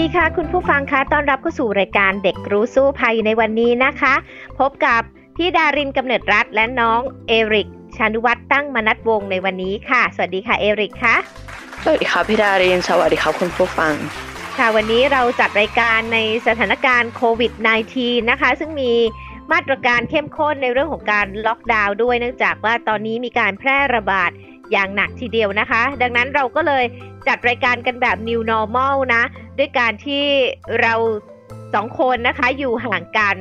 ดีค่ะ คุณผู้ฟังคะต้อนรับเข้าสู่รายการเด็กรู้สู้ภัยในวันนี้นะคะ พบกับพี่ดารินกำเนิดรัฐและน้องเอริกชานุวัตรตั้งมนัดวงในวันนี้ค่ะ สวัสดีค่ะเอริกค่ะสวัสดีครับพี่ดารินสวัสดีครับคุณผู้ฟัง ค่ะวันนี้เราจัดรายการในสถานการณ์โควิด -19 นะคะ ซึ่งมีมาตรการเข้มข้นในเรื่องของการล็อกดาวน์ด้วยเนื่องจากว่าตอนนี้มีการแพร่ระบาด อย่างหนักทีเดียวนะคะ ดังนั้นเราก็เลยจัดรายการกันแบบ new normal นะ ด้วยการที่เราสองคนนะคะอยู่ห่างกัน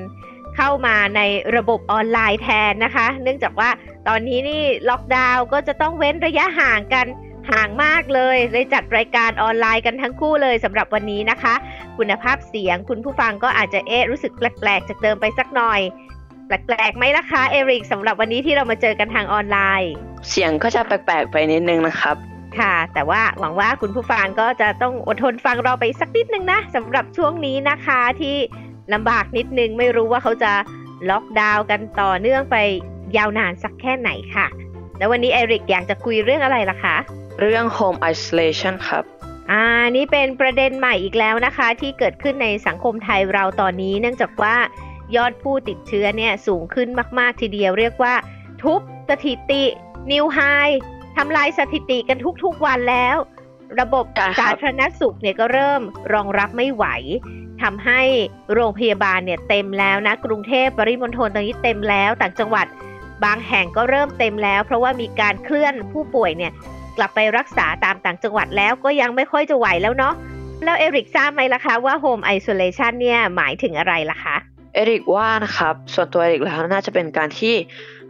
เข้ามาในระบบออนไลน์แทนนะคะ เนื่องจากว่าตอนนี้นี่ล็อกดาวน์ก็จะต้องเว้นระยะห่างกันห่างมากเลยเลยจัดรายการออนไลน์กันทั้งคู่เลยสำหรับวันนี้นะคะ คุณภาพเสียงคุณผู้ฟังก็อาจจะเอ๊ะรู้สึกแปลกๆจากเดิมไปสักหน่อย แปลกๆไหมล่ะคะเอริกสำหรับวันนี้ที่เรามาเจอกันทางออนไลน์ เสียงก็จะแปลกๆไปนิดนึงนะครับ ค่ะ แต่ว่าหวังว่าคุณผู้ฟังก็จะต้องอดทนฟังเราไปสักนิดนึงนะสำหรับช่วงนี้นะคะที่ลำบากนิดนึงไม่รู้ว่าเขาจะล็อกดาวน์กันต่อเนื่องไปยาวนานสักแค่ไหนค่ะ แล้ววันนี้เอริกอยากจะคุยเรื่องอะไรล่ะคะ เรื่อง home isolation ครับอ่านี่เป็นประเด็นใหม่อีกแล้วนะคะ ที่เกิดขึ้นในสังคมไทยเราตอนนี้ เนื่องจากว่า ยอดผู้ติดเชื้อเนี่ยสูงขึ้นมาก ๆ ทีเดียวเรียกว่า ทุบสถิตินิวไฮทำลายสถิติกันทุก ๆ วันแล้ว ระบบสาธารณสุขเนี่ยก็เริ่มรองรับไม่ไหวทำให้โรงพยาบาลเนี่ยเต็มแล้วนะ กรุงเทพปริมณฑลตอนนี้เต็มแล้ว ต่างจังหวัดบางแห่งก็เริ่มเต็มแล้ว เพราะว่ามีการเคลื่อนผู้ป่วยเนี่ยกลับไปรักษาตามต่างจังหวัดแล้วก็ยังไม่ค่อยจะไหวแล้วเนาะแล้วเอริกทราบไหมล่ะคะว่า Home Isolation เนี่ยหมายถึงอะไรล่ะคะ เอริกว่านะครับส่วนตัวเอริกแล้วน่าจะเป็นการที่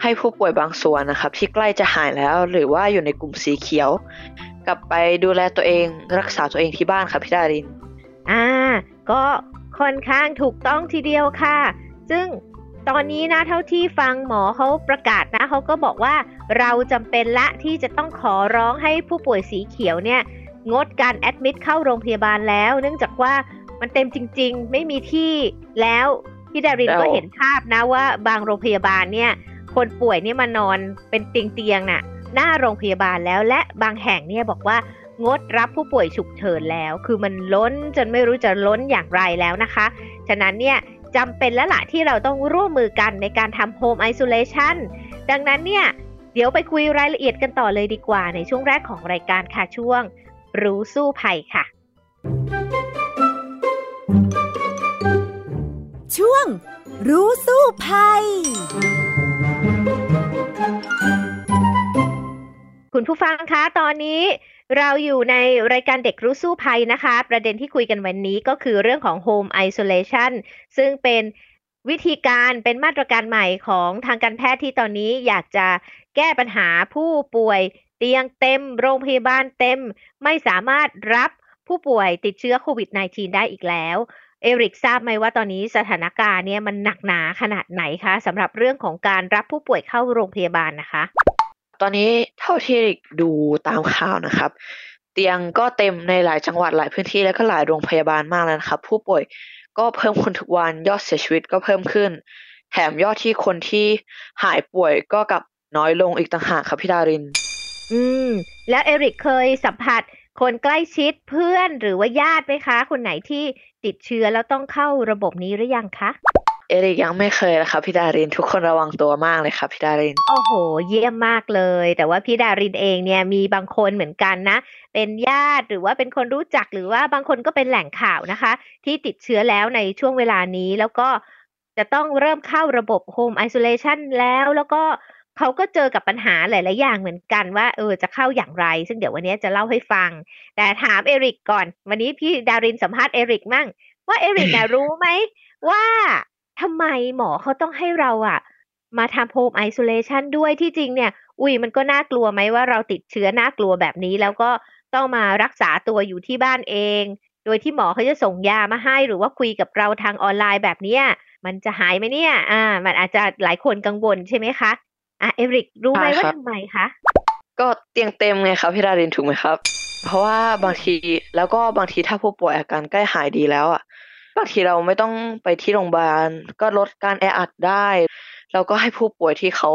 ให้ผู้ป่วยบางส่วนนะครับ ที่ใกล้จะหายแล้วหรือว่าอยู่ในกลุ่มสีเขียว กลับไปดูแลตัวเองรักษาตัวเองที่บ้านครับพี่ดาริน อ่า ก็ค่อนข้างถูกต้องทีเดียวค่ะ ซึ่งตอนนี้นะเท่าที่ฟังหมอเขาประกาศนะเขาก็บอกว่าเราจำเป็นละที่จะต้องขอร้องให้ผู้ป่วยสีเขียวเนี่ยงดการแอดมิดเข้าโรงพยาบาลแล้ว เนื่องจากว่ามันเต็มจริง ๆ ไม่มีที่แล้ว พี่ดารินก็เห็นภาพนะว่าบางโรงพยาบาลเนี่ย คนป่วยเนี่ยมานอนเป็นเตียงๆน่ะ หน้าโรงพยาบาลแล้วและบางแห่งเนี่ยบอกว่างดรับผู้ป่วยฉุกเฉินแล้ว คือมันล้นจนไม่รู้จะล้นอย่างไรแล้วนะคะ ฉะนั้นเนี่ยจำเป็นแล้วล่ะที่เราต้องร่วมมือกันในการทำโฮมไอโซเลชันดังนั้นเนี่ยเดี๋ยวไปคุยรายละเอียดกันต่อเลยดีกว่าในช่วงแรกของรายการค่ะช่วง รู้สู้ภัยค่ะ ช่วง รู้สู้ภัย คุณผู้ฟังคะตอนนี้เราอยู่ในรายการเด็กรู้สู้ภัยนะคะ ประเด็นที่คุยกันวันนี้ก็คือเรื่องของ Home Isolation ซึ่งเป็นวิธีการเป็นมาตรการใหม่ของทางการแพทย์ที่ตอนนี้อยากจะแก้ปัญหาผู้ป่วยเตียงเต็ม โรงพยาบาลเต็ม ไม่สามารถรับผู้ป่วยติดเชื้อโควิด -19 ได้อีกแล้ว เอริกทราบไหมว่าตอนนี้สถานการณ์เนี่ยมันหนักหนาขนาดไหนคะสำหรับเรื่องของการรับผู้ป่วยเข้าโรงพยาบาลนะคะ ตอนนี้เท่าที่ดูตามข่าวนะครับ เตียงก็เต็มในหลายจังหวัดหลายพื้นที่และก็หลายโรงพยาบาลมากแล้วนะครับ ผู้ป่วยก็เพิ่มขึ้นทุกวันยอดเสียชีวิตก็เพิ่มขึ้น แถมยอดที่คนที่หายป่วยก็กลับน้อยลงอีกต่างหากครับพี่ดาริน อืม แล้วเอริกเคยสัมผัสคนใกล้ชิดเพื่อนหรือว่าญาติไหมคะ คนไหนที่ ติดเชื้อแล้วต้องเข้าระบบนี้หรือยังคะเอริกยังไม่เคยนะคะพี่ดารินทุกคนระวังตัวมากเลยค่ะพี่ดาริน โอ้โห เยี่ยมมากเลย แต่ว่าพี่ดารินเองเนี่ยมีบางคนเหมือนกันนะ เป็นญาติหรือว่าเป็นคนรู้จักหรือว่าบางคนก็เป็นแหล่งข่าวนะคะ ที่ติดเชื้อแล้วในช่วงเวลานี้แล้วก็จะต้องเริ่มเข้าระบบ home isolation แล้วแล้วก็ เขาก็เจอกับปัญหาหลาย ๆ อย่างเหมือนกันว่าเออจะเข้าอย่างไร ซึ่งเดี๋ยววันนี้จะเล่าให้ฟัง แต่ถามเอริกก่อน วันนี้พี่ดารินสัมภาษณ์เอริกมั่ง ว่าเอริกนะรู้ไหมว่าทำไมหมอเขาต้องให้เราอะมาทำ home isolation ด้วยที่จริงเนี่ย อุ้ยมันก็น่ากลัวไหมว่าเราติดเชื้อน่ากลัวแบบนี้ แล้วก็ต้องมารักษาตัวอยู่ที่บ้านเอง โดยที่หมอเขาจะส่งยามาให้หรือว่าคุยกับเราทางออนไลน์แบบเนี้ยมันจะหายไหมเนี่ย อ่า มันอาจจะหลายคนกังวลใช่ไหมคะ อะเอริกรู้ไหมว่าทำไมคะก็เตียงเต็มไงครับพี่ดารินถูกไหมครับ เพราะว่าบางทีแล้วก็บางทีถ้าผู้ป่วยอาการใกล้หายดีแล้วอะบางทีเราไม่ต้องไปที่โรงพยาบาล ก็ลดการแออัดได้แล้วก็ให้ผู้ป่วยที่เขา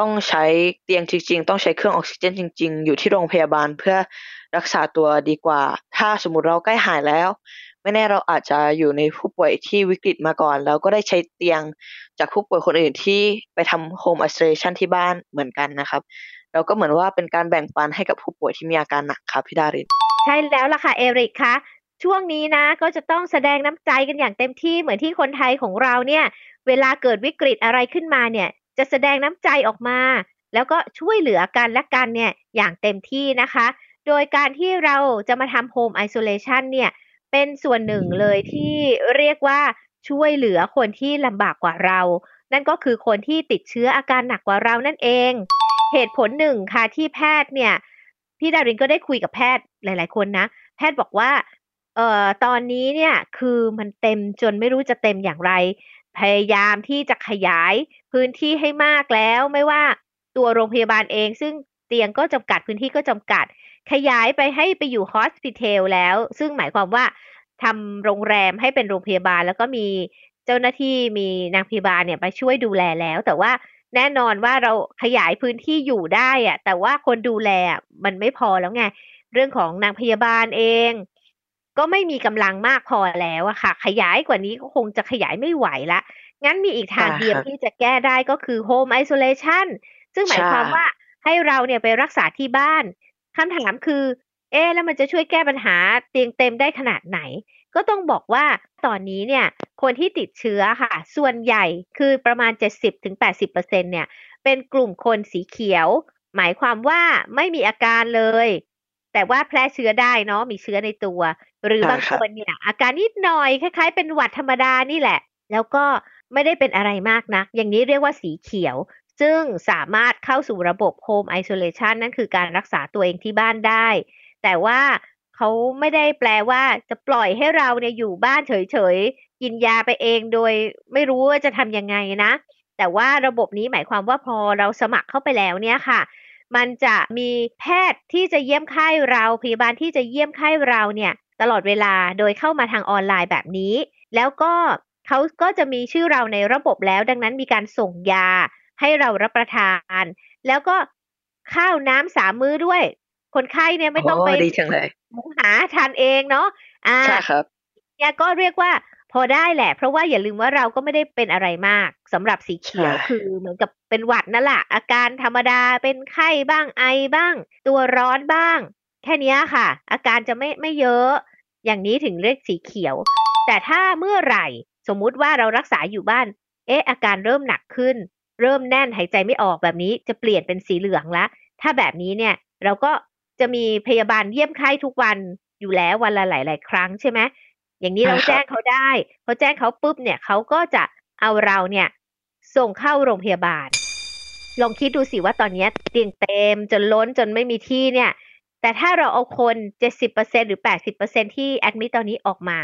ต้องใช้เตียงจริง ๆ ต้องใช้เครื่องออกซิเจนจริง ๆ อยู่ที่โรงพยาบาลเพื่อรักษาตัวดีกว่า ถ้าสมมติเราใกล้หายแล้ว ไม่แน่เราอาจจะอยู่ในผู้ป่วยที่วิกฤตมาก่อน แล้วก็ได้ใช้เตียงจากผู้ป่วยคนอื่นที่ไปทำโฮมไอโซเลชันที่บ้านเหมือนกันนะครับแล้วก็เหมือนว่าเป็นการแบ่งปันให้กับผู้ป่วยที่มีอาการหนักครับพี่ดารินใช่แล้วล่ะค่ะเอริกคะช่วงนี้นะก็จะต้องแสดงน้ำใจกันอย่างเต็มที่เหมือนที่คนไทยของเราเนี่ยเวลาเกิดวิกฤตอะไรขึ้นมาเนี่ย จะแสดงน้ำใจออกมา แล้วก็ช่วยเหลือกันและกันเนี่ยอย่างเต็มที่นะคะ โดยการที่เราจะมาทำโฮมไอโซเลชันเนี่ย เป็นส่วนหนึ่งเลยที่เรียกว่าช่วยเหลือคนที่ลำบากกว่าเรา นั่นก็คือคนที่ติดเชื้ออาการหนักกว่าเรานั่นเอง เหตุผลหนึ่งค่ะที่แพทย์เนี่ยพี่ดารินก็ได้คุยกับแพทย์หลาย ๆ คนนะ แพทย์บอกว่าเอ่อตอนนี้เนี่ยคือมันเต็มจนไม่รู้จะเต็มอย่างไร พยายามที่จะขยายพื้นที่ให้มากแล้ว ไม่ว่าตัวโรงพยาบาลเอง ซึ่งเตียงก็จำกัดพื้นที่ก็จำกัด ขยายไปให้ไปอยู่ฮอสพิทอลแล้ว ซึ่งหมายความว่าทำโรงแรมให้เป็นโรงพยาบาล แล้วก็มีเจ้าหน้าที่มีนางพยาบาลเนี่ยไปช่วยดูแลแล้ว แต่ว่าแน่นอนว่าเราขยายพื้นที่อยู่ได้อะแต่ว่าคนดูแลมันไม่พอแล้วไง เรื่องของนางพยาบาลเอง ก็ไม่มีกำลังมากพอแล้วอะค่ะ ขยายกว่านี้ก็คงจะขยายไม่ไหวละ งั้นมีอีกทางเดียวที่จะแก้ได้ก็คือ home isolation ซึ่งหมายความว่าให้เราเนี่ยไปรักษาที่บ้าน คำถามคือ เอ๊แล้วมันจะช่วยแก้ปัญหาเตียงเต็มได้ขนาดไหน ก็ต้องบอกว่าตอนนี้เนี่ยคนที่ติดเชื้อค่ะ ส่วนใหญ่คือประมาณ 70-80%เนี่ย เป็นกลุ่มคนสีเขียว หมายความว่าไม่มีอาการเลย แต่ว่าแพร่เชื้อได้เนาะมีเชื้อในตัว หรือบางคนเนี่ยอาการนิดหน่อยคล้ายๆ เป็นหวัดธรรมดานี่แหละ แล้วก็ไม่ได้เป็นอะไรมากนัก อย่างนี้เรียกว่าสีเขียว ซึ่งสามารถเข้าสู่ระบบ Home Isolation นั่นคือการรักษาตัวเองที่บ้านได้ แต่ว่าเขาไม่ได้แปลว่าจะปล่อยให้เราเนี่ยอยู่บ้านเฉยๆ กินยาไปเองโดยไม่รู้ว่าจะทำยังไงนะ แต่ว่าระบบนี้หมายความว่าพอเราสมัครเข้าไปแล้วเนี่ยค่ะ มันจะมีแพทย์ที่จะเยี่ยมไข้เราพยาบาลที่จะเยี่ยมไข้เราเนี่ยตลอดเวลาโดยเข้ามาทางออนไลน์แบบนี้ แล้วก็เขาก็จะมีชื่อเราในระบบแล้ว ดังนั้นมีการส่งยา ให้เรารับประทาน แล้วก็ข้าวน้ำสามมื้อด้วย คนไข้เนี่ยไม่ต้องไปดีจังเลยหาทานเองเนาะอ่าใช่ครับเนี่ยก็เรียกว่าพอได้แหละ เพราะว่าอย่าลืมว่าเราก็ไม่ได้เป็นอะไรมากสำหรับสีเขียวใช่คือเหมือนกับเป็นหวัดนั่นแหละอาการธรรมดาเป็นไข้บ้างไอบ้าง ตัวร้อนบ้าง แค่เนี้ยค่ะ อาการจะไม่ไม่เยอะ อย่างนี้ถึงเรียกสีเขียว แต่ถ้าเมื่อไหร่ สมมุติว่าเรารักษาอยู่บ้าน เอ๊ะอาการเริ่มหนักขึ้น เริ่มแน่นหายใจไม่ออกแบบนี้จะเปลี่ยนเป็นสีเหลืองละ ถ้าแบบนี้เนี่ยเราก็จะมีพยาบาลเยี่ยมไข้ทุกวันอยู่แล้ววันละหลาย ๆ ครั้งใช่ไหมอย่างนี้เราใช่ครับแจ้งเขาได้พอแจ้งเขาปุ๊บเนี่ยเขาก็จะเอาเราเนี่ยส่งเข้าโรงพยาบาล ลองคิดดูสิว่าตอนเนี้ยเตียงเต็มจนล้นจนไม่มีที่เนี่ย แต่ถ้าเราเอาคนเจ็ดสิบเปอร์เซ็นหรือแปดสิบเปอร์เซ็นที่แอดมิตตอนนี้ออกมา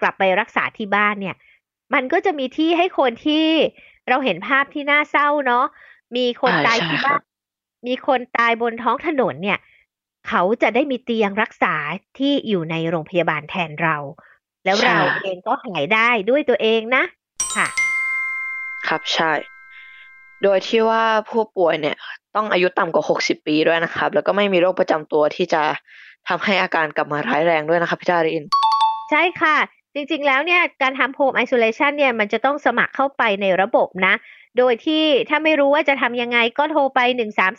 กลับไปรักษาที่บ้านเนี่ย มันก็จะมีที่ให้คนที่ เราเห็นภาพที่น่าเศร้าเนาะมีคนใช่ตายใช่ที่ครับ้าบนมีคนตายบนท้องถนนเนี่ย เขาจะได้มีเตียงรักษาที่อยู่ในโรงพยาบาลแทนเรา แล้วเราเองก็หายได้ด้วยตัวเองนะ ค่ะ ครับใช่ โดยที่ว่าผู้ป่วยเนี่ย ต้องอายุต่ำกว่า 60 ปีด้วยนะครับ แล้วก็ไม่มีโรคประจำตัวที่จะทำให้อาการกลับมาร้ายแรงด้วยนะครับพี่ดาริน ใช่ค่ะ จริงๆ แล้วเนี่ยการทำ home isolation เนี่ยมันจะต้องสมัครเข้าไปในระบบนะ โดยที่ถ้าไม่รู้ว่าจะทำยังไงก็โทรไป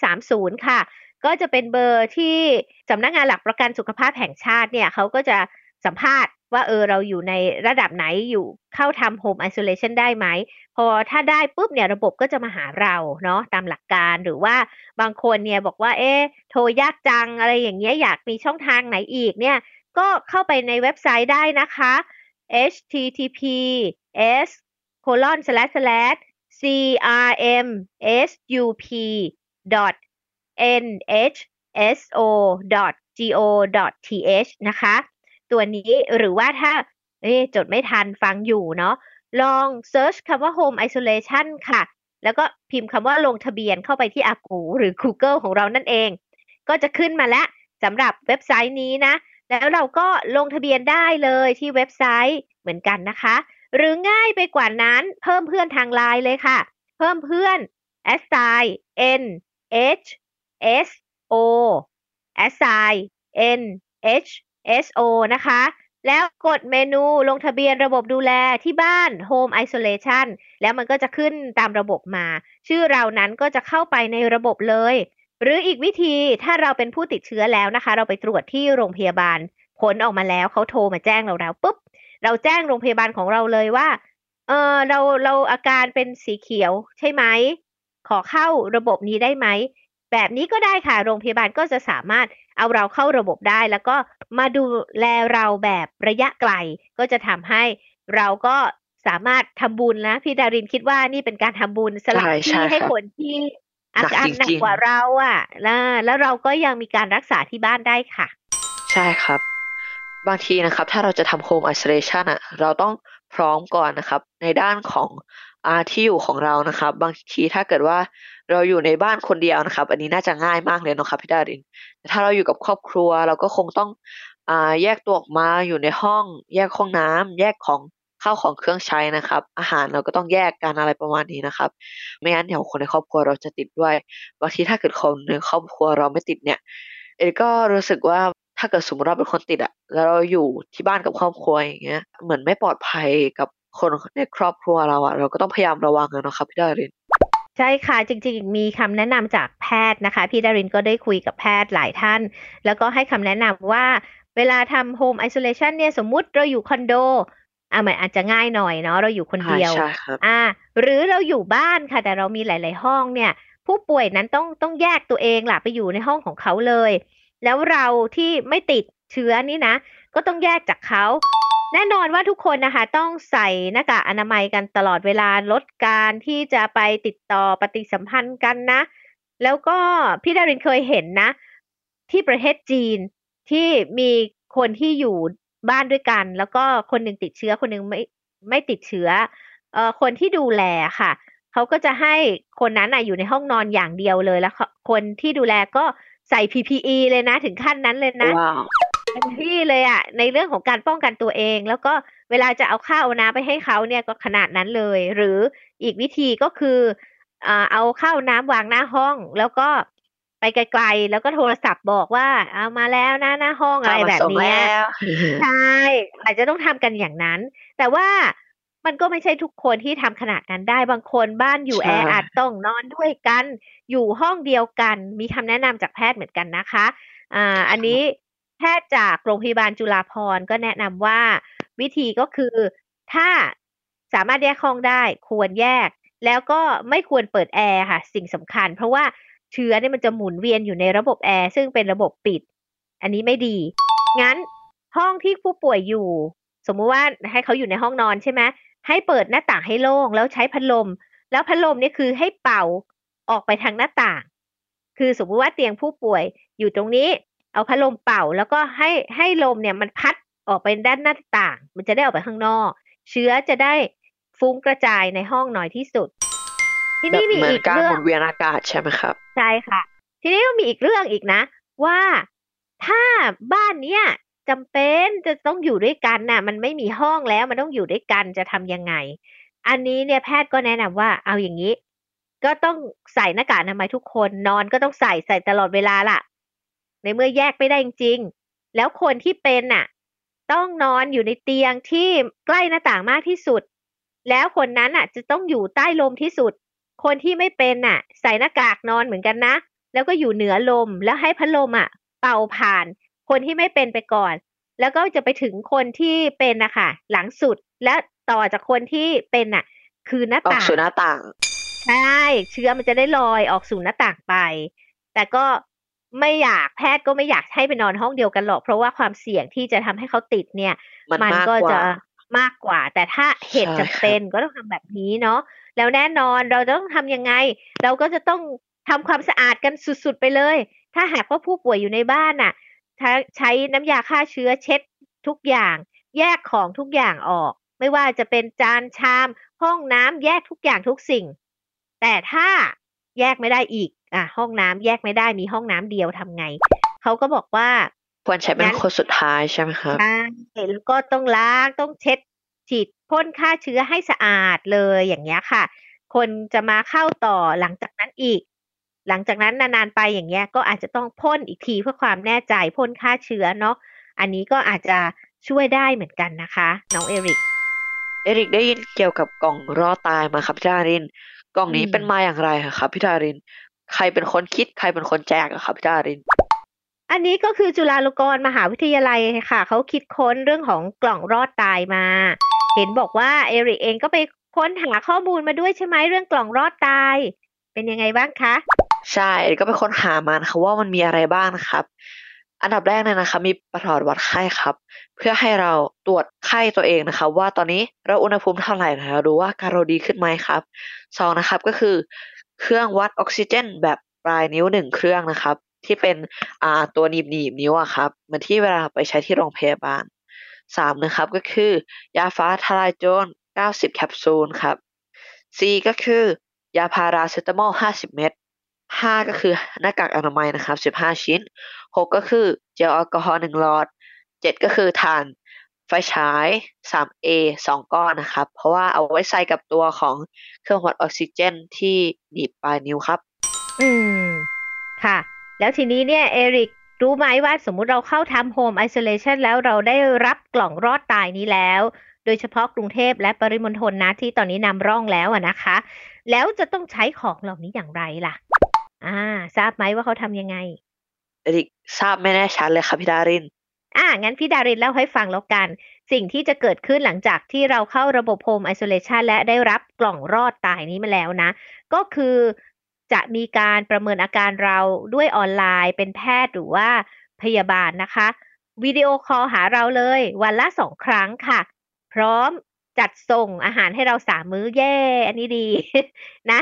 1330 ค่ะ ก็จะเป็นเบอร์ที่สำนักงานหลักประกันสุขภาพแห่งชาติเนี่ยเขาก็จะสัมภาษณ์ว่าเออเราอยู่ในระดับไหนอยู่เข้าทำ home isolation ได้ไหม พอถ้าได้ปุ๊บเนี่ยระบบก็จะมาหาเราเนาะตามหลักการหรือว่าบางคนเนี่ยบอกว่าเอ๊โทรยากจังอะไรอย่างเงี้ยอยากมีช่องทางไหนอีกเนี่ยก็เข้าไปในเว็บไซต์ได้นะคะ https colon slash slash crmsup dot nhso dot go dot th นะคะ ตัวนี้หรือว่าถ้าจดไม่ทันฟังอยู่เนาะลองเซิร์ชคำว่า home isolation ค่ะ แล้วก็พิมพ์คำว่าลงทะเบียนเข้าไปที่อากูหรือ Google ของเรานั่นเอง ก็จะขึ้นมาแล้วสำหรับเว็บไซต์นี้นะ แล้วเราก็ลงทะเบียนได้เลยที่เว็บไซต์เหมือนกันนะคะ หรือง่ายไปกว่านั้นเพิ่มเพื่อนทางไลน์เลยค่ะ เพิ่มเพื่อน s i n h s o s i n h s o นะคะ แล้วกดเมนูลงทะเบียนระบบดูแลที่บ้าน Home Isolation แล้วมันก็จะขึ้นตามระบบมา ชื่อเรานั้นก็จะเข้าไปในระบบเลย หรืออีกวิธีถ้าเราเป็นผู้ติดเชื้อแล้วนะคะ เราไปตรวจที่โรงพยาบาล ผลออกมาแล้วเขาโทรมาแจ้งเราแล้วปุ๊บเราแจ้งโรงพยาบาลของเราเลยว่าเออเราเราอาการเป็นสีเขียวใช่ไหมขอเข้าระบบนี้ได้ไหมแบบนี้ก็ได้ค่ะ โรงพยาบาลก็จะสามารถเอาเราเข้าระบบได้ แล้วก็มาดูแลเราแบบระยะไกล ก็จะทำให้เราก็สามารถทำบุญนะพี่ดารินคิดว่านี่เป็นการทำบุญสลับใช่ใช่ที่ให้ครับคนที่ อาหนักการจริงๆหนักกว่าเราอะแล้วแล้วเราก็ยังมีการรักษาที่บ้านได้ค่ะ ใช่ครับ บางทีนะครับ ถ้าเราจะทำ home isolation อะ เราต้องพร้อมก่อนนะครับ ในด้านของอาที่อยู่ของเรานะครับ บางทีถ้าเกิดว่าเราอยู่ในบ้านคนเดียวนะครับ อันนี้น่าจะง่ายมากเลยเนาะครับพี่ดารินแต่ถ้าเราอยู่กับครอบครัว เราก็คงต้องอ่าแยกตัวออกมาอยู่ในห้อง แยกห้องน้ำแยกของ ข้าวของเครื่องใช้นะครับ อาหารเราก็ต้องแยกกันอะไรประมาณนี้นะครับ ไม่งั้นเดี๋ยวคนในครอบครัวเราจะติดด้วยบางทีถ้าเกิดคนในครอบครัวเราไม่ติดเนี่ย เอ็ดก็รู้สึกว่าถ้าเกิดสมมติเราเป็นคนติดอะแล้วเราอยู่ที่บ้านกับครอบครัวอย่างเงี้ยเหมือนไม่ปลอดภัยกับคนในครอบครัวเราอะเราก็ต้องพยายามระวังนะครับพี่ดารินใช่ค่ะ จริงๆ มีคำแนะนำจากแพทย์นะคะ พี่ดารินก็ได้คุยกับแพทย์หลายท่าน แล้วก็ให้คำแนะนำว่าเวลาทำ home isolation เนี่ยสมมุติเราอยู่คอนโด อะมันอาจจะง่ายหน่อยเนาะเราอยู่คนเดียวใช่ครับอ่า หรือเราอยู่บ้านค่ะ แต่เรามีหลาย ๆ ห้องเนี่ย ผู้ป่วยนั้นต้องต้องแยกตัวเองล่ะไปอยู่ในห้องของเขาเลย แล้วเราที่ไม่ติดเชื้อนี่นะ ก็ต้องแยกจากเขาแน่นอนว่าทุกคนนะคะต้องใส่หน้ากากอนามัยกันตลอดเวลาลดการที่จะไปติดต่อปฏิสัมพันธ์กันนะ แล้วก็พี่ดารินเคยเห็นนะ ที่ประเทศจีนที่มีคนที่อยู่ บ้านด้วยกัน แล้วก็คนหนึ่งติดเชื้อคนหนึ่งไม่ไม่ติดเชื้อเอ่อคนที่ดูแลค่ะเขาก็จะให้คนนั้นน่ะอยู่ในห้องนอนอย่างเดียวเลยแล้วเขาคนที่ดูแลก็ใส่ PPE เลยนะถึงขั้นนั้นเลยนะว้าวเต็มที่เลยอะในเรื่องของการป้องกันตัวเอง แล้วก็เวลาจะเอาข้าวเอาน้ำไปให้เขาเนี่ยก็ขนาดนั้นเลย หรืออีกวิธีก็คืออ่าเอาข้าวน้ำวางหน้าห้อง แล้วก็ ไปไกลๆ แล้วก็โทรศัพท์บอกว่า เอามาแล้วนะหน้าห้องอะไรแบบข้าวมาส่งเนี้ยแล้วใช่อาจจะต้องทำกันอย่างนั้น แต่ว่ามันก็ไม่ใช่ทุกคนที่ทำขนาดนั้นได้บางคนบ้านอยู่ใช่แออัดต้องนอนด้วยกัน อยู่ห้องเดียวกัน มีคำแนะนำจากแพทย์เหมือนกันนะคะอ่าอันนี้แพทย์จากโรงพยาบาลจุฬาภรณ์ก็แนะนำว่าวิธีก็คือถ้าสามารถแยกห้องได้ควรแยก แล้วก็ไม่ควรเปิดแอร์ค่ะ สิ่งสำคัญ เพราะว่า เชื้อเนี่ยมันจะหมุนเวียนอยู่ในระบบแอร์ซึ่งเป็นระบบปิด อันนี้ไม่ดี งั้นห้องที่ผู้ป่วยอยู่ สมมุติว่าให้เขาอยู่ในห้องนอนใช่ไหมให้เปิดหน้าต่างให้โล่งแล้วใช้พัดลม แล้วพัดลมเนี่ยคือให้เป่าออกไปทางหน้าต่าง คือสมมุติว่าเตียงผู้ป่วยอยู่ตรงนี้ เอาพัดลมเป่าแล้วก็ให้ให้ลมเนี่ยมันพัดออกไปด้านหน้าต่าง มันจะได้ออกไปข้างนอก เชื้อจะได้ฟุ้งกระจายในห้องน้อยที่สุด ที่แบบนี่มีเหมือนอีกการเรื่หองมุนเวียนอากาศใช่ไหมครับ ใช่ค่ะ ทีนี้ก็มีอีกเรื่องอีกนะ ว่าถ้าบ้านเนี้ยจำเป็นจะต้องอยู่ด้วยกันน่ะ มันไม่มีห้องแล้วมันต้องอยู่ด้วยกันจะทำยังไง อันนี้เนี่ยแพทย์ก็แนะนำว่าเอาอย่างนี้ ก็ต้องใส่หน้ากากอนามัยทุกคนนอนก็ต้องใส่ใส่ตลอดเวลาล่ะ ในเมื่อแยกไม่ได้จริงๆแล้วคนที่เป็นน่ะ ต้องนอนอยู่ในเตียงที่ใกล้หน้าต่างมากที่สุด แล้วคนนั้นน่ะ จะต้องอยู่ใต้ลมที่สุด คนที่ไม่เป็นน่ะ ใส่หน้ากากนอนเหมือนกันนะ แล้วก็อยู่เหนือลมแล้วให้พัดลมอะ เป่าผ่าน คนที่ไม่เป็นไปก่อน แล้วก็จะไปถึงคนที่เป็นนะคะหลังสุดและต่อจากคนที่เป็นน่ะ คือหน้าออกต่างสู่หน้าต่างใช่เชื้อมันจะได้ลอยออกสู่หน้าต่างไป แต่ก็ไม่อยากแพทย์ก็ไม่อยากให้ไปนอนห้องเดียวกันหรอก เพราะว่าความเสี่ยงที่จะทำให้เขาติดเนี่ย มันมากก็กว่าจะ มากกว่า แต่ถ้าเหตุใช่จำเป็นก็ต้องทำแบบนี้เนาะแล้วแน่นอนเราจะต้องทำยังไง เราก็จะต้องทำความสะอาดกันสุดๆไปเลย ถ้าหากว่าผู้ป่วยอยู่ในบ้านน่ะใช้ใช้น้ำยาฆ่าเชื้อเช็ดทุกอย่าง แยกของทุกอย่างออก ไม่ว่าจะเป็นจานชาม ห้องน้ำแยกทุกอย่างทุกสิ่ง แต่ถ้าแยกไม่ได้อีกอะห้องน้ำแยกไม่ได้มีห้องน้ำเดียวทำไงเขาก็บอกว่า ควรใช้เป็นงั้นคนสุดท้ายใช่ไหมครับใช่แล้วก็ต้องล้างต้องเช็ดฉีดพ่นฆ่าเชื้อให้สะอาดเลยอย่างเงี้ยค่ะ คนจะมาเข้าต่อหลังจากนั้นอีก หลังจากนั้นนานๆไปอย่างเงี้ย ก็อาจจะต้องพ่นอีกทีเพื่อความแน่ใจพ่นฆ่าเชื้อเนาะอันนี้ก็อาจจะช่วยได้เหมือนกันนะคะ น้องเอริกเอริกได้ยินเกี่ยวกับกล่องรอดตายมาครับพี่ดาริน กล่องนี้อืมเป็นมาอย่างไรอะครับพี่ดาริน ใครเป็นคนคิดใครเป็นคนแจกอะครับพี่ดาริน อันนี้ก็คือจุฬาลงกรณ์มหาวิทยาลัยค่ะ เขาคิดค้นเรื่องของกล่องรอดตายมา เห็นบอกว่าเอริกเองก็ไปค้นหาข้อมูลมาด้วยใช่ไหมเรื่องกล่องรอดตาย เป็นยังไงบ้างคะ ใช่ก็ไปค้นหามานะคะว่ามันมีอะไรบ้างนะครับ อันดับแรกเนี่ยนะคะ มีประหลอดวัดไข้ครับ เพื่อให้เราตรวจไข้ตัวเองนะคะ ว่าตอนนี้เราอุณหภูมิเท่าไหร่นะคะดูว่าการเราดีขึ้นไหมครับสองนะครับก็คือ เครื่องวัดออกซิเจน แบบปลายนิ้วหนึ่งเครื่องนะครับ ที่เป็นอ่าตัวหนีบหนีบนิ้วอะครับเหมือนที่เวลาไปใช้ที่โรงพยาบาลสามนะครับก็คือยาฟ้าทลายโจร90แคปซูลครับ C ก็คือยาพาราเซตามอล50เม็ดห้าก็คือหน้ากากอนามัยนะครับ15ชิ้นหกก็คือเจลแอลกอฮอล์หนึ่งหลอดเจ็ดก็คือถ่านไฟฉาย 3A สองก้อนนะครับ เพราะว่าเอาไว้ใส่กับตัวของเครื่องวัดออกซิเจนที่หนีบปลายนิ้วครับ อืม ค่ะ แล้วทีนี้เนี่ยเอริกรู้ไหมว่าสมมุติเราเข้าทำโฮมไอโซเลชันแล้วเราได้รับกล่องรอดตายนี้แล้ว โดยเฉพาะกรุงเทพและปริมณฑลนะที่ตอนนี้นำร่องแล้วอะนะคะ แล้วจะต้องใช้ของเหล่านี้อย่างไรล่ะ อ่า ทราบไหมว่าเขาทำยังไง เอริกทราบไม่แน่ชัดเลยครับพี่ดาริน อ่า งั้นพี่ดารินเล่าให้ฟังแล้วกัน สิ่งที่จะเกิดขึ้นหลังจากที่เราเข้าระบบ home isolation และได้รับกล่องรอดตายนี้มาแล้วนะ ก็คือ จะมีการประเมินอาการเราด้วยออนไลน์เป็นแพทย์หรือว่าพยาบาลนะคะวิดีโอคอลหาเราเลย วันละสองครั้งค่ะ พร้อมจัดส่งอาหารให้เราสามมื้อแย่อันนี้ดีนะ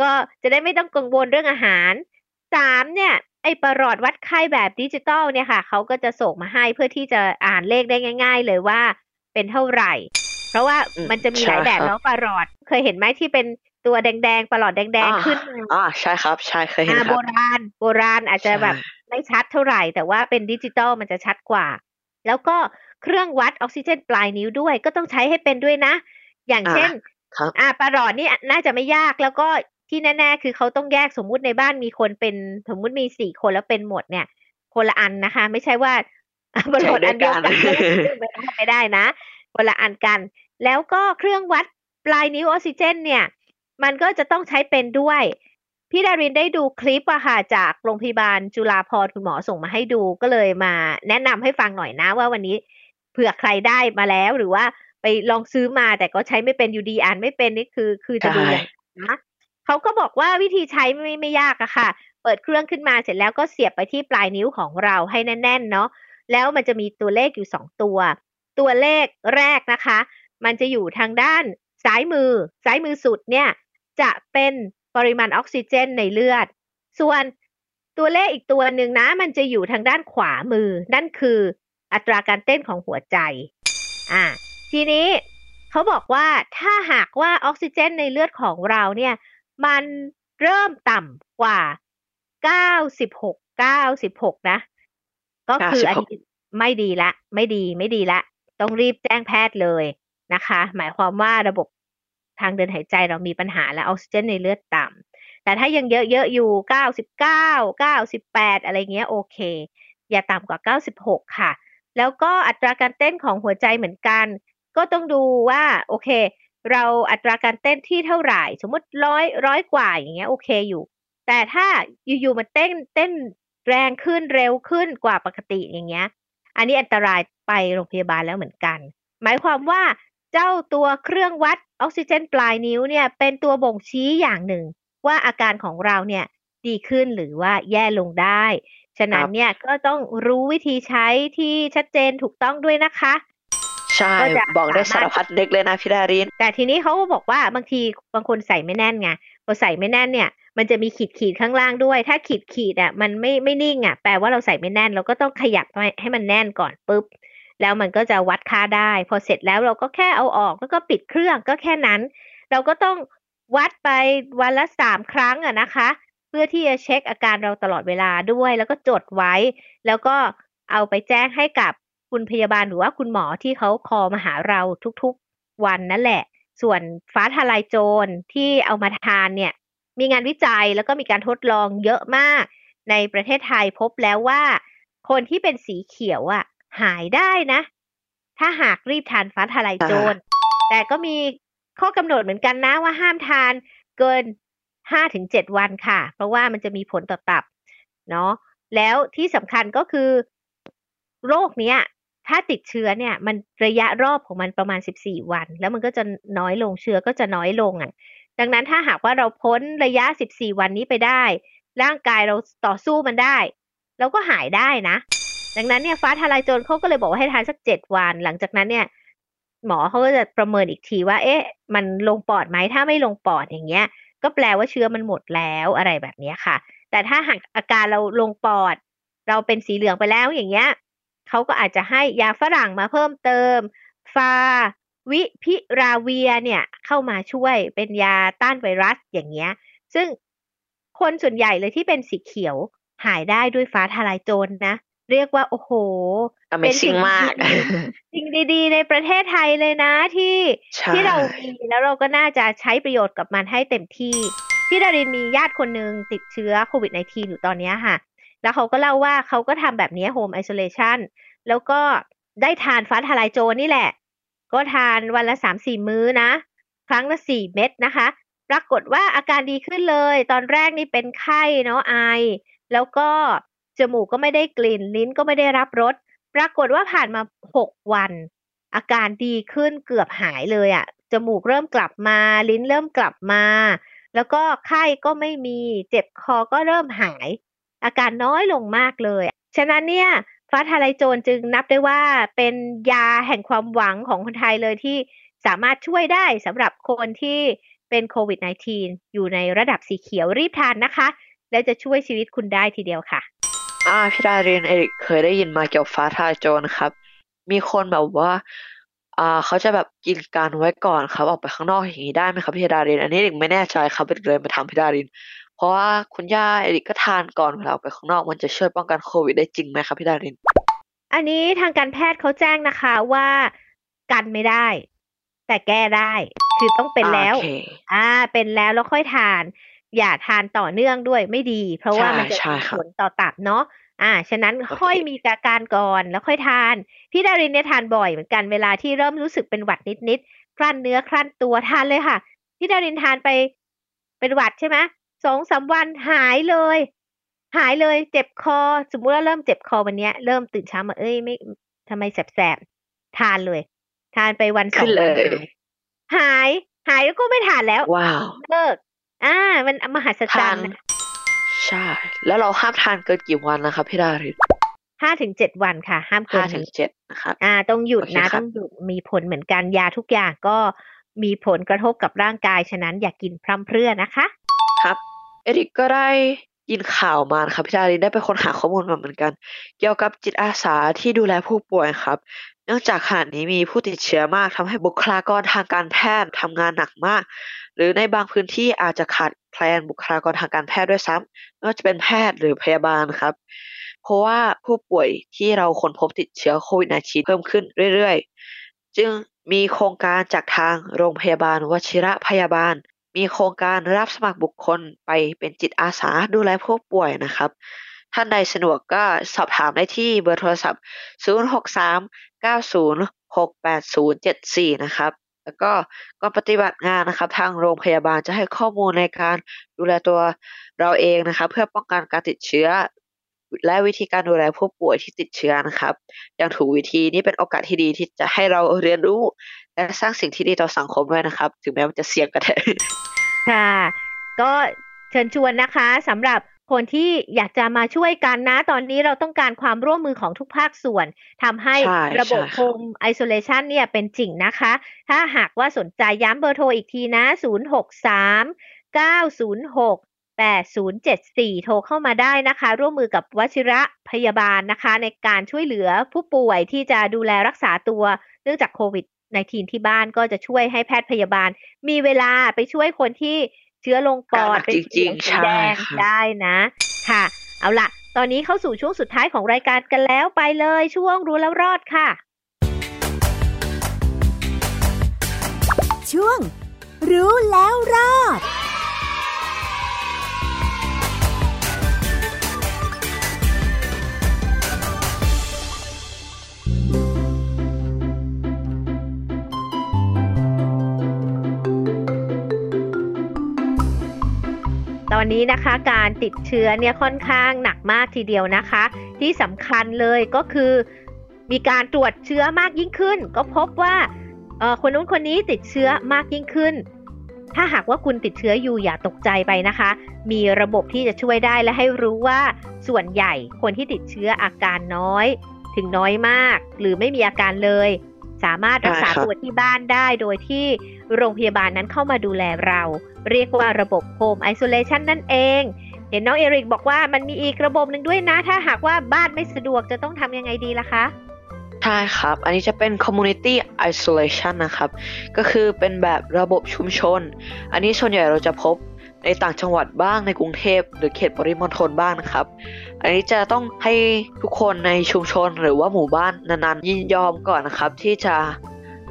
ก็จะได้ไม่ต้องกังวลเรื่องอาหารสามเนี่ยไอ้ประหลอดวัดไข้แบบดิจิตอลเนี่ยค่ะ เขาก็จะส่งมาให้เพื่อที่จะอ่านเลขได้ง่าย ๆ เลยว่าเป็นเท่าไหร่ เพราะว่ามันจะมีหลายแบบแล้วประหลอด เคยเห็นไหมที่เป็น ตัวแดงๆประหลอดแดงอ่าๆขึ้นมาอ่าใช่ครับ ใช่เคยเห็นอ่าครับโบรับราณ โบราณอาจจะแบบใช่ไม่ชัดเท่าไหร่ แต่ว่าเป็นดิจิตอลมันจะชัดกว่า แล้วก็เครื่องวัดออกซิเจนปลายนิ้วด้วย ก็ต้องใช้ให้เป็นด้วยนะ อย่างเช่นครับอ่าประหลอดนี่น่าจะไม่ยากแล้วก็ที่แน่ๆ คือเขาต้องแยกสมมุติในบ้านมีคนเป็นสมมุติมีสี่คนแล้วเป็นหมดเนี่ย คนละอันนะคะ ไม่ใช่ว่าอะประหลอดอันเดียวกันใช้ด้วยกันไม่ได้ไม่ได้นะคนละอันกัน แล้วก็เครื่องวัดปลายนิ้วออกซิเจน เนี่ย มันก็จะต้องใช้เป็นด้วย พี่ดารินได้ดูคลิปอะค่ะจากโรงพยาบาลจุฬาภรณ์คุณหมอส่งมาให้ดูก็เลยมาแนะนำให้ฟังหน่อยนะว่าวันนี้เผื่อใครได้มาแล้วหรือว่าไปลองซื้อมาแต่ก็ใช้ไม่เป็นอยู่ดีอ่านไม่เป็นนี่คือ คือจะดูอย่างนะเขาก็บอกว่าวิธีใช้ไม่ไม่ยากอะค่ะ เปิดเครื่องขึ้นมาเสร็จแล้วก็เสียบไปที่ปลายนิ้วของเราให้แน่นๆเนาะแล้วมันจะมีตัวเลขอยู่สองตัว ตัวเลขแรกนะคะ มันจะอยู่ทางด้านซ้ายมือ ซ้ายมือสุดเนี่ย จะเป็นปริมาณออกซิเจนในเลือด ส่วนตัวเลขอีกตัวหนึ่งนะ มันจะอยู่ทางด้านขวามือ นั่นคืออัตราการเต้นของหัวใจ อ่า ทีนี้เขาบอกว่าถ้าหากว่าออกซิเจนในเลือดของเราเนี่ย มันเริ่มต่ำกว่า 96 96 นะ ก็คืออันนี้ไม่ดีละ ไม่ดีไม่ดีละ ต้องรีบแจ้งแพทย์เลยนะคะ หมายความว่าระบบ ทางเดินหายใจเรามีปัญหาและออกซิเจนในเลือดต่ำแต่ถ้ายังเยอะๆอยู่ 99 98 อะไรเงี้ยโอเค อย่าต่ำกว่า 96 ค่ะ แล้วก็อัตราการเต้นของหัวใจเหมือนกัน ก็ต้องดูว่าโอเค เราอัตราการเต้นที่เท่าไหร่ สมมติร้อยร้อยกว่าอย่างเงี้ยโอเคอยู่ แต่ถ้าอยู่ๆมันเต้นเต้นแรงขึ้นเร็วขึ้นกว่าปกติอย่างเงี้ย อันนี้อันตรายไปโรงพยาบาลแล้วเหมือนกัน หมายความว่า เจ้าตัวเครื่องวัดออกซิเจนปลายนิ้วเนี่ยเป็นตัวบ่งชี้อย่างหนึ่ง ว่าอาการของเราเนี่ยดีขึ้นหรือว่าแย่ลงได้ ฉะนั้นเนี่ยก็ต้องรู้วิธีใช้ที่ชัดเจนถูกต้องด้วยนะคะ ใช่ก็จะบอกได้สามารถสารพัดเด็กเลยนะพี่ดาริน แต่ทีนี้เขาก็บอกว่าบางทีบางคนใส่ไม่แน่นไงพอใส่ไม่แน่นเนี่ยมันจะมีขีดขีดๆข้างล่างด้วย ถ้าขีดขีดๆอะมันไม่ไม่นิ่งอะแปลว่าเราใส่ไม่แน่น เราก็ต้องขยับให้ให้มันแน่นก่อนปุ๊บ แล้วมันก็จะวัดค่าได้ พอเสร็จแล้วเราก็แค่เอาออกแล้วก็ปิดเครื่องก็แค่นั้น เราก็ต้องวัดไปวันละสามครั้งอะนะคะ เพื่อที่จะเช็คอาการเราตลอดเวลาด้วย แล้วก็จดไว้ แล้วก็เอาไปแจ้งให้กับคุณพยาบาลหรือว่าคุณหมอที่เขาคอมาหาเราทุกๆวันนั่นแหละ ส่วนฟ้าทลายโจรที่เอามาทานเนี่ย มีงานวิจัยแล้วก็มีการทดลองเยอะมาก ในประเทศไทยพบแล้วว่า คนที่เป็นสีเขียวอะ่ะ หายได้นะ ถ้าหากรีบทานฟ้าทลายโจร แต่ก็มีข้อกำหนดเหมือนกันนะว่าห้ามทานเกินห้าถึงเจ็ดวันค่ะ เพราะว่ามันจะมีผลต่อตับเนาะแล้วที่สำคัญก็คือ โรคเนี้ย ถ้าติดเชื้อเนี่ย มันระยะรอบของมันประมาณสิบสี่วัน แล้วมันก็จะน้อยลงเชื้อก็จะน้อยลงอะ ดังนั้นถ้าหากว่าเราพ้นระยะสิบสี่วันนี้ไปได้ ร่างกายเราต่อสู้มันได้เราก็หายได้นะ ดังนั้นเนี่ยฟ้าทลายโจรเขาก็เลยบอกว่าให้ทานสักเจ็ดวัน หลังจากนั้นเนี่ย หมอเขาก็จะประเมินอีกทีว่า เอ๊ะ มันลงปอดไหมถ้าไม่ลงปอดอย่างเงี้ย ก็แปลว่าเชื้อมันหมดแล้วอะไรแบบนี้ค่ะ แต่ถ้าหากอาการเราลงปอด เราเป็นสีเหลืองไปแล้วอย่างเงี้ยเขาก็อาจจะให้ยาฝรั่งมาเพิ่มเติมฟาวิพิราเวียเนี่ยเข้ามาช่วยเป็นยาต้านไวรัสอย่างเงี้ย ซึ่งคนส่วนใหญ่เลยที่เป็นสีเขียวหายได้ด้วยฟ้าทลายโจรนะ เรียกว่า โอ้โห เป็นสิ่งมาก สิ่งดีๆ ในประเทศไทยเลยนะที่ที่เรามีแล้วเราก็น่าจะใช้ประโยชน์กับมันให้เต็มที่ ที่ดารินมีญาติคนหนึ่งติดเชื้อโควิด -19 อยู่ตอนนี้ค่ะ แล้วเขาก็เล่าว่าเขาก็ทำแบบนี้โฮมไอโซเลชันแล้วก็ได้ทานฟ้าทลายโจรนี่แหละ ก็ทานวันละสามสี่มื้อนะ ครั้งละสี่เม็ดนะคะ ปรากฏว่าอาการดีขึ้นเลย ตอนแรกนี่เป็นไข้เนาะไอ แล้วก็ จมูกก็ไม่ได้กลิ่น ลิ้นก็ไม่ได้รับรสปรากฏว่าผ่านมาหกวัน อาการดีขึ้นเกือบหายเลยอะ่ะ จมูกเริ่มกลับมา ลิ้นเริ่มกลับมา แล้วก็ไข้ก็ไม่มี เจ็บคอก็เริ่มหาย อาการน้อยลงมากเลย ฉะนั้นเนี่ยฟ้าทลายโจรจึงนับได้ว่าเป็นยาแห่งความหวังของคนไทยเลยที่สามารถช่วยได้สำหรับคนที่เป็นโควิด -19 อยู่ในระดับสีเขียวรีบทานนะคะ และจะช่วยชีวิตคุณได้ทีเดียวค่ะ อ่าพี่ดาเรียนเอริกเคยได้ยินมาเกี่ยวกับฟ้าทลายโจรครับ มีคนแบบว่า อ่าเขาจะแบบกินการไว้ก่อนครับ ออกไปข้างนอกอย่างนี้ได้ไหมครับพี่ดาริน อันนี้เด็กไม่แน่ใจครับเด็กเลยมาถามพี่ดาริน เพราะว่าคุณย่าเอริกก็ทานก่อนเวลาออกไปข้างนอกมันจะช่วยป้องกันโควิดได้จริงไหมครับพี่ดาริน อันนี้ทางการแพทย์เขาแจ้งนะคะว่ากันไม่ได้ แต่แก้ได้ คือต้องเป็นแล้ว อ่า เป็นแล้วแล้วค่อยทาน อย่าทานต่อเนื่องด้วยไม่ดี เพราะว่ามันจะมีผลต่อตับเนาะอ่า ฉะนั้นค่อยมีอาการก่อนแล้วค่อยทาน พี่ดารินเนี่ยทานบ่อยเหมือนกันเวลาที่เริ่มรู้สึกเป็นหวัดนิดๆคลั่นเนื้อคลั่นตัวทานเลยค่ะ พี่ดารินทานไปเป็นหวัดใช่ไหมสองสาวันหายเลย หายเลยเจ็บคอ สมมุติว่าเริ่มเจ็บคอวันนี้เริ่มตื่นเช้ามาเอ้ยไม่ทำไมแสบๆทานเลย ทานไปวันสองวันหายหายแล้วก็ไม่ทานแล้วว้าวเลิก อ่า มันมหัศจรรย์ใช่ แล้วเราห้ามทานเกินกี่วันนะครับพี่ดารินห้าถึงเจ็ดวันค่ะ ห้ามเกินห้าถึงเจ็ดนะครับอ่า ต้องหยุดนะต้องหยุดมีผลเหมือนกันยาทุกอย่างก็มีผลกระทบกับร่างกายฉะนั้นอย่ากกินพร่ำเพรื่อนะคะ ครับ เอริกก็ได้ยินข่าวมาครับพี่ดารินได้ไปค้นหาข้อมูลมาเหมือนกัน เกี่ยวกับจิตอาสาที่ดูแลผู้ป่วยครับ เนื่องจากขณะนี้มีผู้ติดเชื้อมากทำให้บุคลากรทางการแพทย์ทำงานหนักมาก หรือในบางพื้นที่อาจจะขาดแคลนบุคลากรทางการแพทย์ด้วยซ้ำไม่ว่าจะเป็นแพทย์หรือพยาบาลครับ เพราะว่าผู้ป่วยที่เราค้นพบติดเชื้อโควิด -19 เพิ่มขึ้นเรื่อยๆ จึงมีโครงการจากทางโรงพยาบาลวชิระพยาบาล มีโครงการรับสมัครบุคคลไปเป็นจิตอาสาดูแลผู้ป่วยนะครับท่านใดสะดวกก็สอบถามได้ที่เบอร์โทรศัพท์ 9068074นะครับ แล้วก็ก่อนปฏิบัติงานนะครับ ทางโรงพยาบาลจะให้ข้อมูลในการดูแลตัวเราเองนะครับ เพื่อป้องกันการติดเชื้อ และวิธีการดูแลผู้ป่วยที่ติดเชื้อนะครับ อย่างถูกวิธีนี้เป็นโอกาสที่ดีที่จะให้เราเรียนรู้ และสร้างสิ่งที่ดีต่อสังคมด้วยนะครับ ถึงแม้มันจะเสี่ยงก็เถอะค่ะ ก็เชิญชวนนะคะสำหรับ คนที่อยากจะมาช่วยกันนะ ตอนนี้เราต้องการความร่วมมือของทุกภาคส่วนทำให้ระบบโฮมไอโซเลชันเนี่ยเป็นจริงนะคะ ถ้าหากว่าสนใจย้ำเบอร์โทรอีกทีนะ 0 6 3 9 0 6 8074 โทรเข้ามาได้นะคะ ร่วมมือกับวชิระพยาบาลนะคะ ในการช่วยเหลือผู้ป่วยที่จะดูแลรักษาตัวเนื่องจากโควิด -19 ที่บ้านก็จะช่วยให้แพทย์พยาบาล มีเวลาไปช่วยคนที่ เชื้อลงปอดเป็นจริงๆสีแดงได้นะ ค่ะ เอาละตอนนี้เข้าสู่ช่วงสุดท้ายของรายการกันแล้วไปเลยช่วงรู้แล้วรอดค่ะ ช่วง รู้แล้วรอด ตอนนี้นะคะการติดเชื้อเนี่ยค่อนข้างหนักมากทีเดียวนะคะ ที่สำคัญเลยก็คือมีการตรวจเชื้อมากยิ่งขึ้น ก็พบว่าคนนู้นคนนี้ติดเชื้อมากยิ่งขึ้น ถ้าหากว่าคุณติดเชื้ออยู่อย่าตกใจไปนะคะ มีระบบที่จะช่วยได้และให้รู้ว่าส่วนใหญ่คนที่ติดเชื้ออาการน้อย ถึงน้อยมาก หรือไม่มีอาการเลย สามารถรักษาตัวที่บ้านได้โดยที่โรงพยาบาลนั้นเข้ามาดูแลเรา เรียกว่าระบบ Home Isolation นั่นเอง เห็นน้องเอริกบอกว่ามันมีอีกระบบหนึ่งด้วยนะ ถ้าหากว่าบ้านไม่สะดวกจะต้องทำยังไงดีล่ะคะใช่ครับ อันนี้จะเป็น community isolation นะครับ ก็คือเป็นแบบระบบชุมชน อันนี้ส่วนใหญ่เราจะพบในต่างจังหวัดบ้างในกรุงเทพหรือเขตปริมณฑลบ้างนะครับ อันนี้จะต้องให้ทุกคนในชุมชนหรือว่าหมู่บ้านนั้นๆ ยินยอมก่อนนะครับ ที่จะ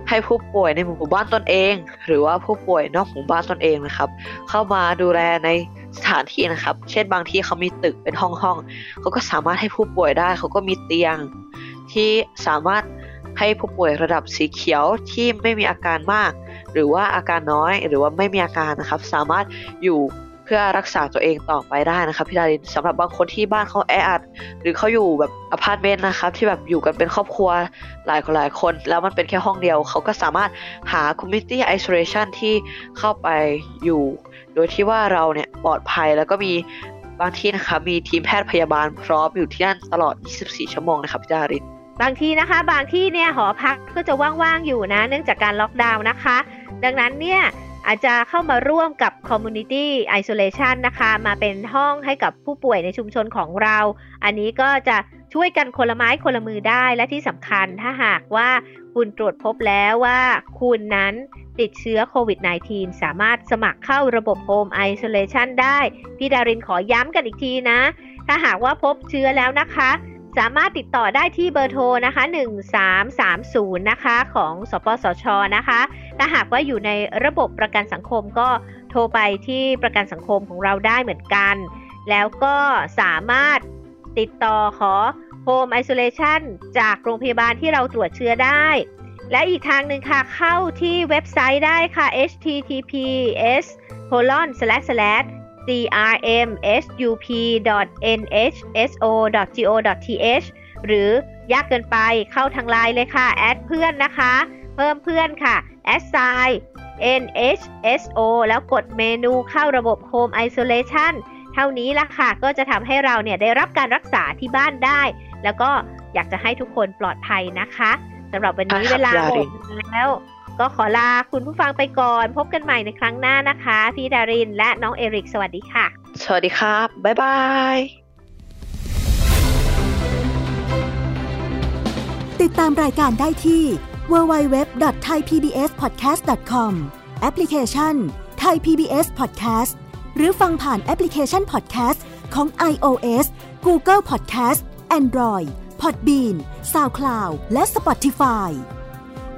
ให้ผู้ป่วยในหมู่บ้านตนเอง หรือว่าผู้ป่วยนอกหมู่บ้านตนเองนะครับ เข้ามาดูแลในสถานที่นะครับ เช่นบางที่เขามีตึกเป็นห้องห้องเขาก็สามารถให้ผู้ป่วยได้ เขาก็มีเตียง ที่สามารถให้ผู้ป่วยระดับสีเขียวที่ไม่มีอาการมาก หรือว่าอาการน้อย หรือว่าไม่มีอาการนะครับ สามารถอยู่ เพื่อรักษาตัวเองต่อไปได้นะครับพี่ดารินสำหรับบางคนที่บ้านเขาแออัดหรือเขาอยู่แบบอพาร์ตเมนต์นะครับที่แบบอยู่กันเป็นครอบครัวหลายคนหลายคน แล้วมันเป็นแค่ห้องเดียว เขาก็สามารถหา community isolation ที่เข้าไปอยู่ โดยที่ว่าเราเนี่ยปลอดภัยแล้วก็มีบางที่นะคะมีทีมแพทย์พยาบาลพร้อมอยู่ที่นั่นตลอด 24 ชั่วโมงนะครับพี่ดารินบางทีนะคะ บางที่เนี่ยหอพักก็จะว่างๆอยู่นะ เนื่องจากการล็อกดาวน์นะคะ ดังนั้นเนี่ย อาจจะเข้ามาร่วมกับ Community Isolation นะคะ มาเป็นห้องให้กับผู้ป่วยในชุมชนของเรา อันนี้ก็จะช่วยกันคนละไม้คนละมือได้และที่สำคัญถ้าหากว่าคุณตรวจพบแล้วว่าคุณนั้นติดเชื้อโควิด -19 สามารถสมัครเข้าระบบ Home Isolation ได้ พี่ดารินขอย้ำกันอีกทีนะ ถ้าหากว่าพบเชื้อแล้วนะคะ สามารถติดต่อได้ที่เบอร์โทรนะคะ 1330 นะคะ ของสปสช นะคะ ถ้าหากว่าอยู่ในระบบประกันสังคมก็โทรไปที่ประกันสังคมของเราได้เหมือนกัน แล้วก็สามารถติดต่อขอ Home Isolation จากโรงพยาบาลที่เราตรวจเชื้อได้ และอีกทางหนึ่งค่ะ เข้าที่เว็บไซต์ได้ค่ะ https colon slash slash crmsup.nhso.go.th หรือยากเกินไปเข้าทางไลน์เลยค่ะ แอดเพื่อนนะคะ เพิ่มเพื่อนค่ะ แอดไซ NHSO แล้วกดเมนูเข้าระบบ Home Isolation เท่านี้ละค่ะ ก็จะทำให้เราเนี่ยได้รับการรักษาที่บ้านได้ แล้วก็อยากจะให้ทุกคนปลอดภัยนะคะสำหรับวันนี้เวลาหมดแล้ว ก็ขอลาคุณผู้ฟังไปก่อน พบกันใหม่ในครั้งหน้านะคะ พี่ดารินและน้องเอริก สวัสดีค่ะ สวัสดีครับ บ๊ายบาย ติดตามรายการได้ที่ www.thaipbspodcast.com แอปพลิเคชัน Thai PBS Podcast หรือฟังผ่านแอปพลิเคชัน Podcast ของ iOS Google Podcast Android Podbean SoundCloud และ Spotify